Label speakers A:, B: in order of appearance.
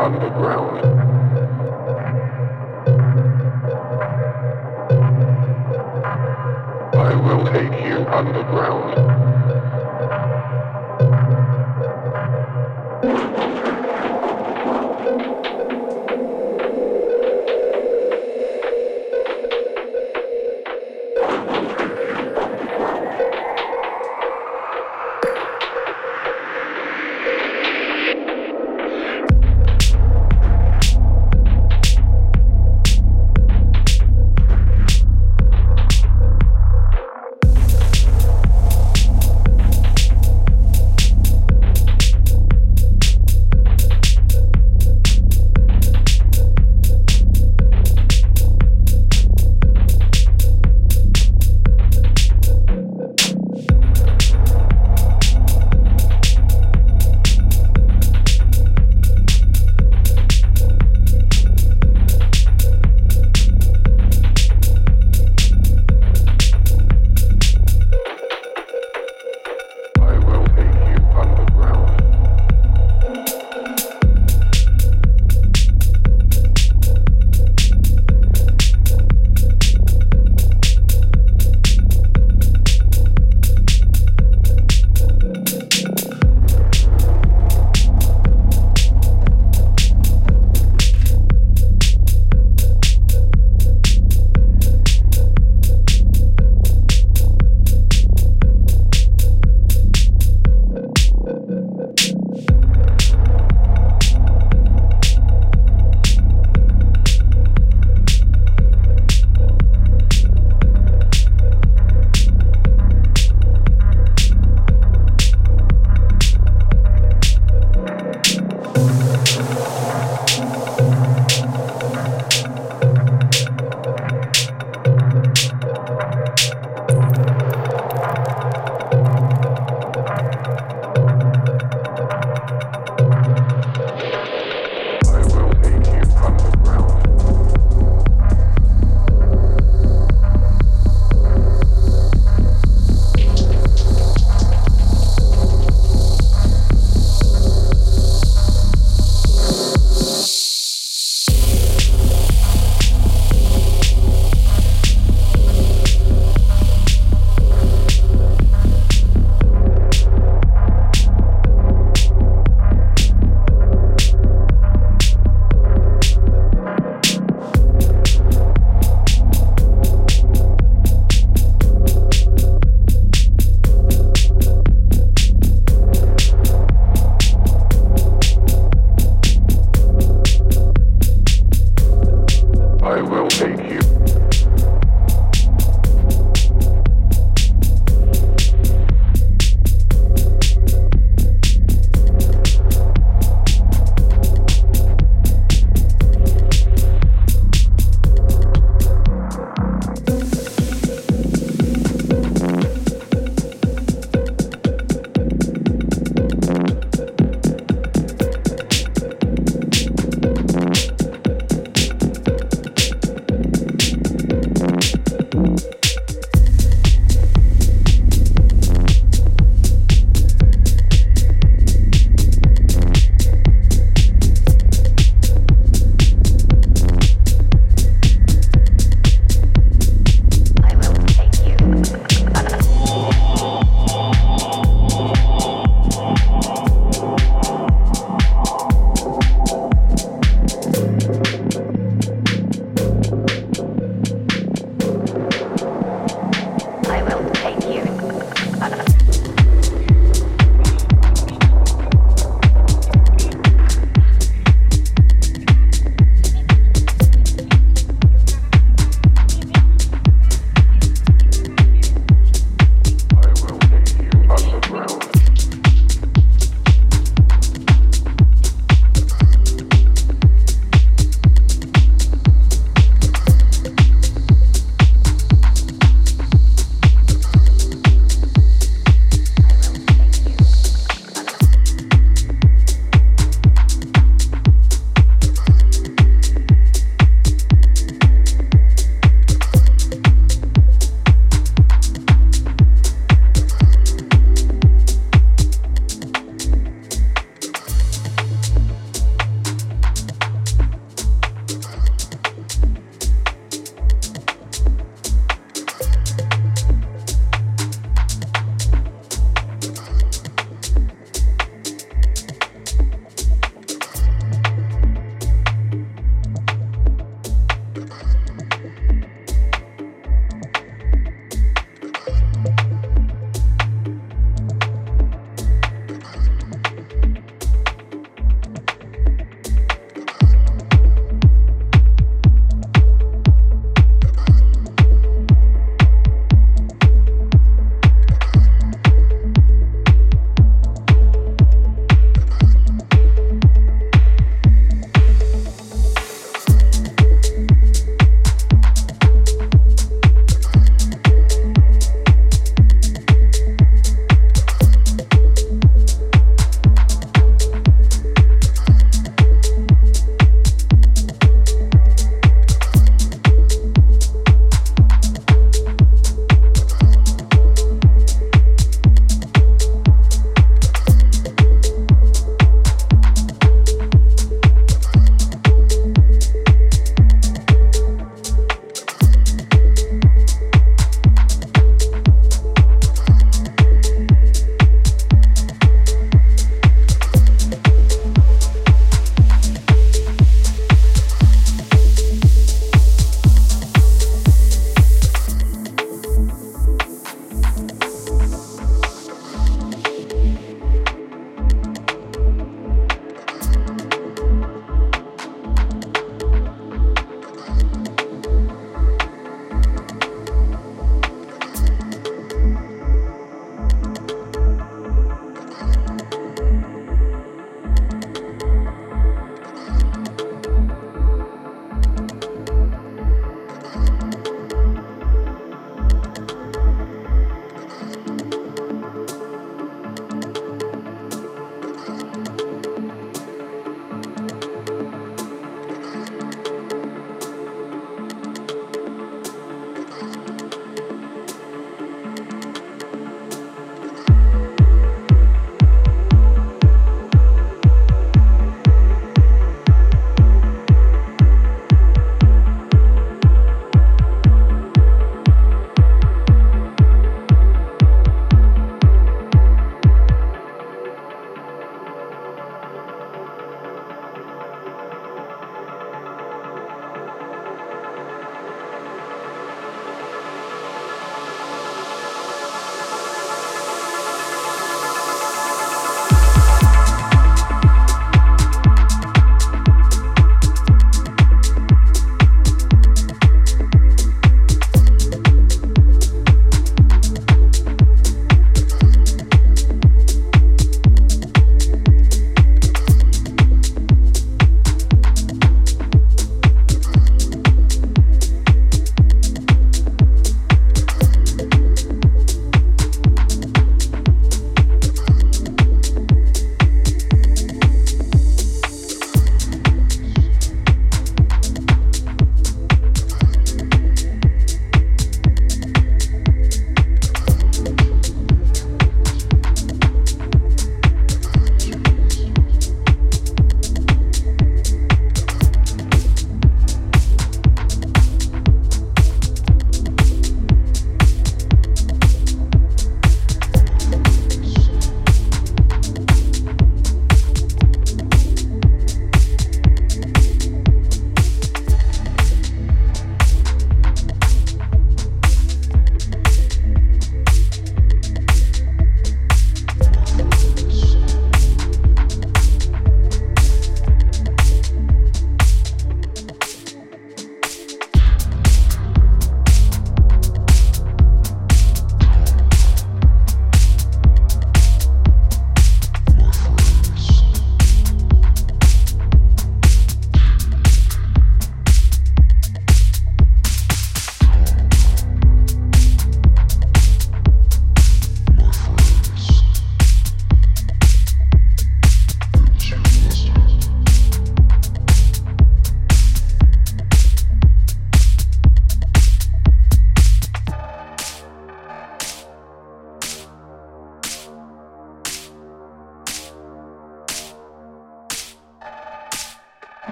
A: underground. I will take you underground.